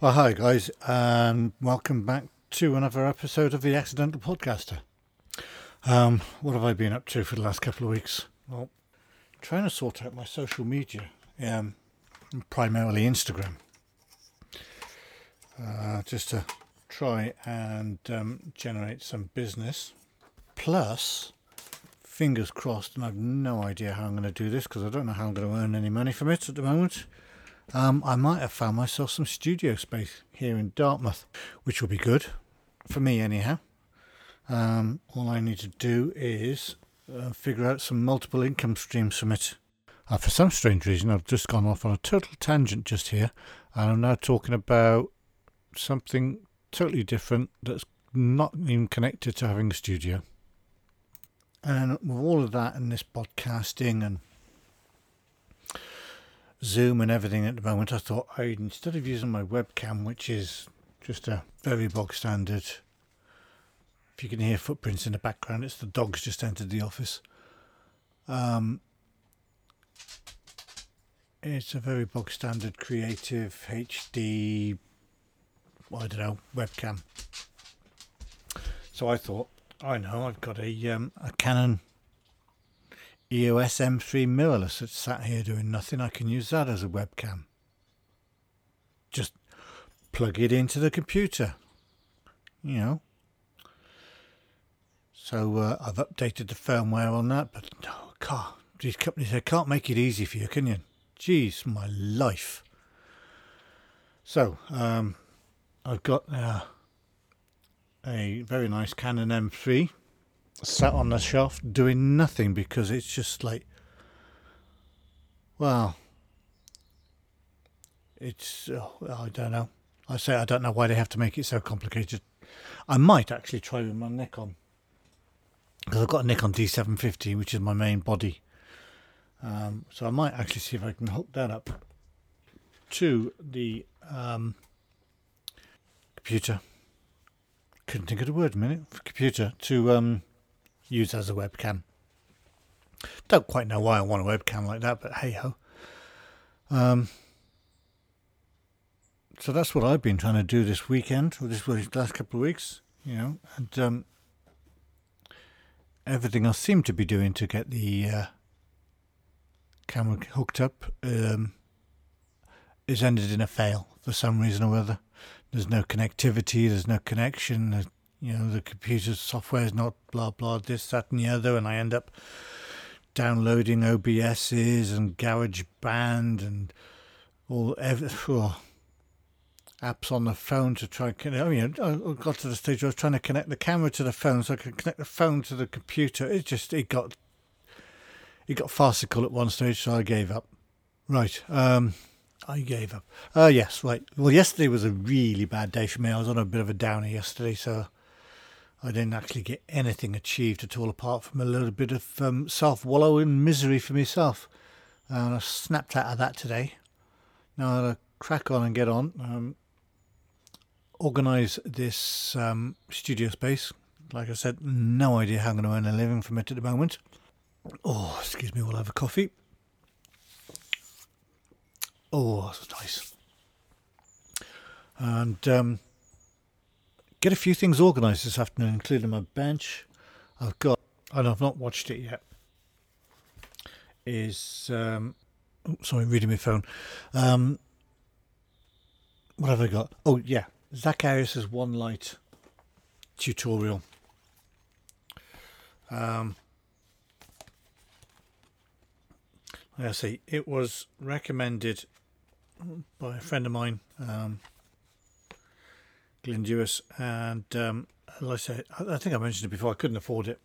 Well, hi guys, and welcome back to another episode of the Accidental Podcaster. Um, what have I been up to for the last couple of weeks? Well, trying to sort out my social media, um, primarily Instagram, uh, just to try and um, generate some business. Plus, fingers crossed, and I've no idea how I'm going to do this because I don't know how I'm going to earn any money from it at the moment. Um, I might have found myself some studio space here in Dartmouth, which will be good for me, anyhow. Um, all I need to do is uh, figure out some multiple income streams from it. Uh, for some strange reason, I've just gone off on a total tangent just here, and I'm now talking about something totally different that's not even connected to having a studio. And with all of that and this podcasting and Zoom and everything at the moment, I thought I instead of using my webcam, which is just a very bog standard. If you can hear footprints in the background, it's the dogs just entered the office. Um, it's a very bog standard creative HD, I don't know, webcam. So I thought, I know, I've got a um, a Canon EOS M3 mirrorless that's sat here doing nothing. I can use that as a webcam. Just plug it into the computer, you know. So uh, I've updated the firmware on that, but oh, God, these companies they can't make it easy for you, can you? Jeez, my life. So um, I've got uh, a very nice Canon M3 sat on the shelf doing nothing because it's just like, well, it's, oh, I don't know. I say I don't know why they have to make it so complicated. I might actually try with my Nikon because I've got a Nikon D750, which is my main body. Um, so I might actually see if I can hook that up to the um, computer. Couldn't think of the word a minute. For computer to um, use as a webcam. Don't quite know why I want a webcam like that, but hey ho. Um, so that's what I've been trying to do this weekend, or this last couple of weeks, you know, and um, everything I seem to be doing to get the uh, camera hooked up um, is ended in a fail for some reason or other. There's no connectivity, there's no connection, you know, the computer software is not blah blah this, that, and the other, and I end up downloading OBSs and GarageBand and all every, oh, apps on the phone to try. and connect. I mean, I got to the stage where I was trying to connect the camera to the phone so I could connect the phone to the computer. It just it got it got farcical at one stage, so I gave up. Right. Um, I gave up. Uh, yes, right. Well, yesterday was a really bad day for me. I was on a bit of a downer yesterday, so I didn't actually get anything achieved at all apart from a little bit of um, self wallow in misery for myself. And I snapped out of that today. Now I'll crack on and get on. Um, organise this um, studio space. Like I said, no idea how I'm going to earn a living from it at the moment. Oh, excuse me, we'll have a coffee. Oh, that's nice. And um, get a few things organised this afternoon, including my bench. I've got, and I've not watched it yet. Is um, oh, sorry, reading my phone. Um, what have I got? Oh yeah, Zack Arias' One Light tutorial. Um, I say, it was recommended by a friend of mine. Um, Glyn Dewis, and um, like I said, I think I mentioned it before. I couldn't afford it.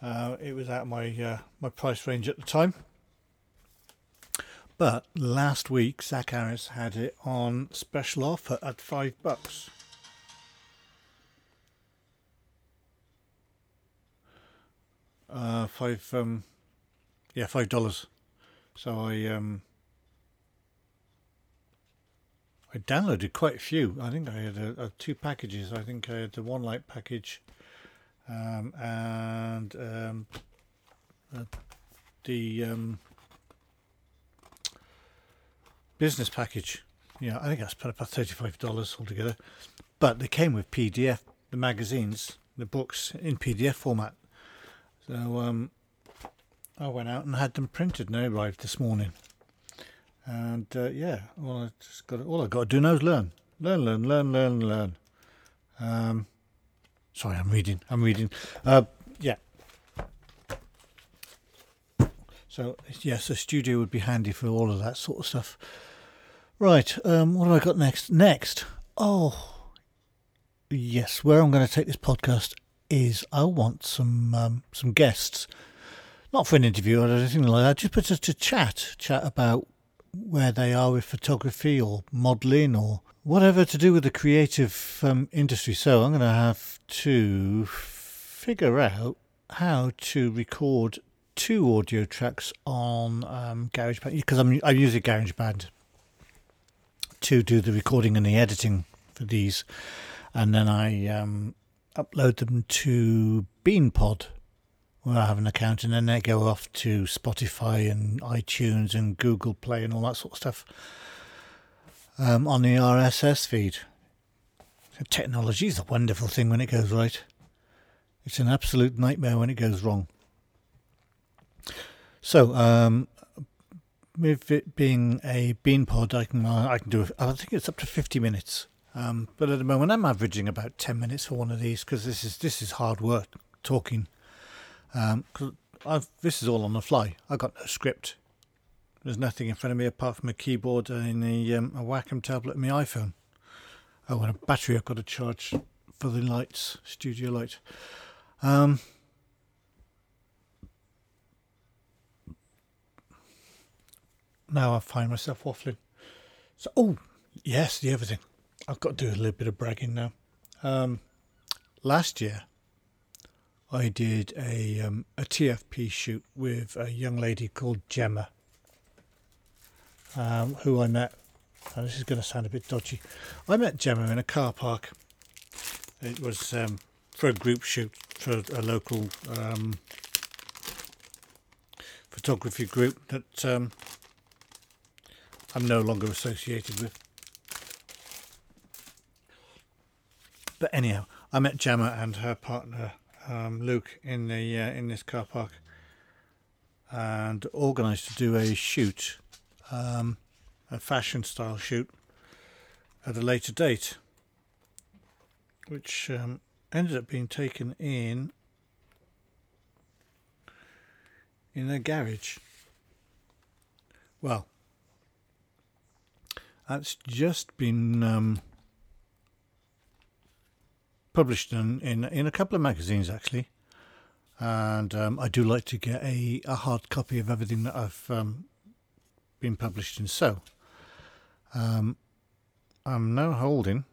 Uh, it was out of my uh, my price range at the time. But last week, Zack Arias had it on special offer at five bucks. Uh, five, um, yeah, five dollars. So I um, I downloaded quite a few. I think I had a, a two packages. I think I had the one light package um, and um, uh, the um, business package. Yeah, I think spent about thirty-five dollars altogether. But they came with PDF, the magazines, the books in PDF format. So um, I went out and had them printed, and they arrived this morning. And uh, yeah, all I just got all I got to do now is learn, learn, learn, learn, learn, learn. Um, sorry, I'm reading. I'm reading. Uh, yeah. So yes, a studio would be handy for all of that sort of stuff. Right. Um, what have I got next? Next. Oh, yes. Where I'm going to take this podcast is I want some um, some guests, not for an interview or anything like that, just just to chat, chat about where they are with photography or modelling or whatever to do with the creative um, industry. So I'm going to have to figure out how to record two audio tracks on um, GarageBand because I'm I use GarageBand to do the recording and the editing for these, and then I um, upload them to BeanPod, where I have an account, and then they go off to Spotify and iTunes and Google Play and all that sort of stuff um, on the RSS feed. Technology is a wonderful thing when it goes right. It's an absolute nightmare when it goes wrong. So, um, with it being a BeanPod, I can I can do. I think it's up to fifty minutes. Um, but at the moment, I'm averaging about ten minutes for one of these because this is this is hard work talking. Um, cause this is all on the fly. I got no script. There's nothing in front of me apart from a keyboard and a, um, a Wacom tablet and my iPhone. Oh, and a battery I've got to charge for the lights, studio light. Um, now I find myself waffling. So, oh, yes, the other thing. I've got to do a little bit of bragging now. Um, last year, I did a um, a TFP shoot with a young lady called Gemma, um, who I met. And this is going to sound a bit dodgy. I met Gemma in a car park. It was um, for a group shoot for a local um, photography group that um, I'm no longer associated with. But anyhow, I met Gemma and her partner um, Luke in the uh, in this car park, and organised to do a shoot, um, a fashion style shoot, at a later date, which um, ended up being taken in in a garage. Well, that's just been um, published in, in, in a couple of magazines actually, and um, I do like to get a, a hard copy of everything that I've um, been published in. So, um, I'm now holding,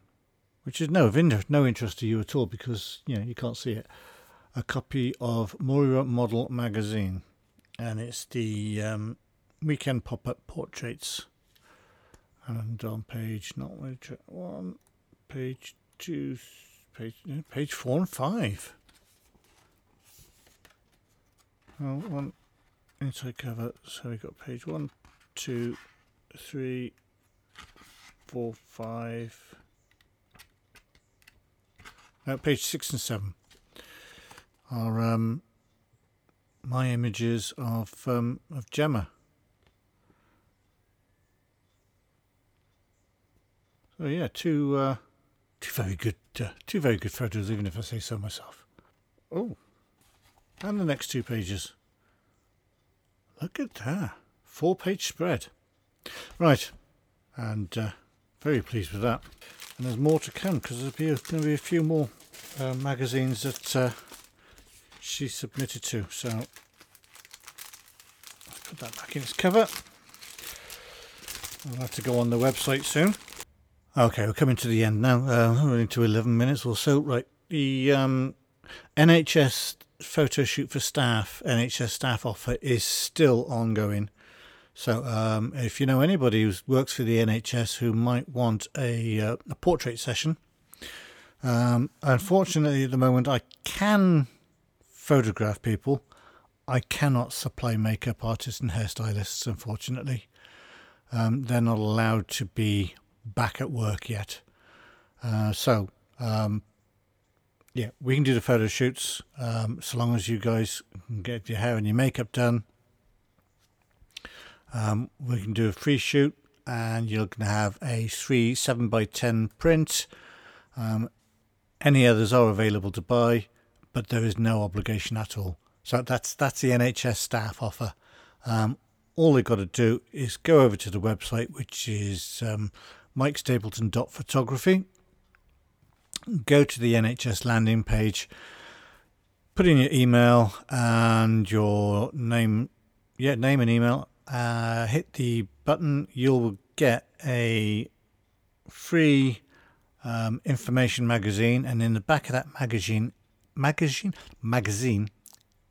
which is no of no interest to you at all because you know you can't see it, a copy of Moira Model magazine, and it's the um, weekend pop-up portraits. And on page not one, page two Page page four and five. Well, one inside cover. So we've got page one, two, three, four, five. No, page six and seven are um, my images of um, of Gemma. So yeah, two uh, two very good, uh, two very good photos, even if I say so myself. Oh, and the next two pages. Look at that, four-page spread. Right, and uh, very pleased with that. And there's more to come because there's going to be a few more uh, magazines that uh, she submitted to. So I'll put that back in its cover. I'll have to go on the website soon. Okay, we're coming to the end now. Uh, we're into 11 minutes or so. Right. The um, NHS photo shoot for staff, NHS staff offer is still ongoing. So um, if you know anybody who works for the NHS who might want a, uh, a portrait session, um, unfortunately at the moment I can photograph people. I cannot supply makeup artists and hairstylists, unfortunately. Um, they're not allowed to be back at work yet. Uh, so, um, yeah, we can do the photo shoots um, so long as you guys can get your hair and your makeup done. Um, we can do a free shoot, and you're going to have a three seven by ten print. Um, any others are available to buy, but there is no obligation at all. So that's that's the NHS staff offer. Um, all they've got to do is go over to the website, which is um, mikestapleton.photography. Go to the NHS landing page, put in your email and your name, yeah, name and email. Uh, hit the button. You'll get a free um, information magazine, and in the back of that magazine, magazine, magazine,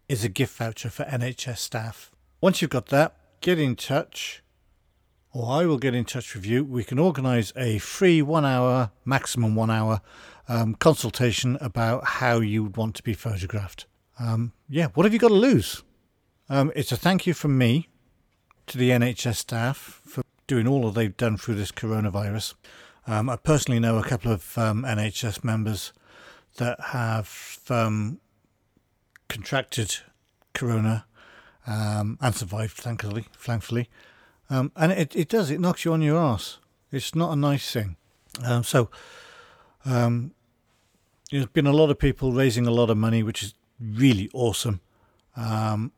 is a gift voucher for NHS staff. Once you've got that, get in touch, or I will get in touch with you. We can organise a free one hour, maximum one hour um, consultation about how you would want to be photographed. Um, yeah, what have you got to lose? Um, it's a thank you from me to the NHS staff for doing all that they've done through this coronavirus. Um, I personally know a couple of um, NHS members that have um, contracted corona and survived, thankfully. thankfully. Um, and it, it does, it knocks you on your ass. It's not a nice thing. Um, so, um, there's been a lot of people raising a lot of money, which is really awesome. Um,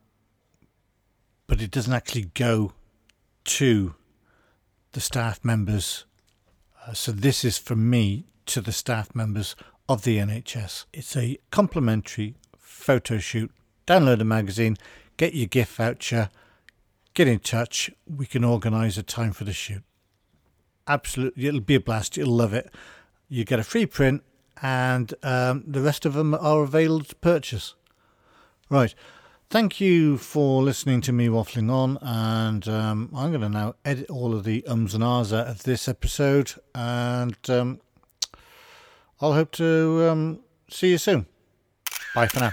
but it doesn't actually go to the staff members. Uh, so, this is from me to the staff members of the NHS. It's a complimentary photo shoot. Download the magazine, get your gift voucher, get in touch. We can organise a time for the shoot. Absolutely, it'll be a blast. You'll love it. You get a free print, and um, the rest of them are available to purchase. Right. Thank you for listening to me waffling on, and um, I'm going to now edit all of the ums and ahs out of this episode, and um, I'll hope to um, see you soon. Bye for now.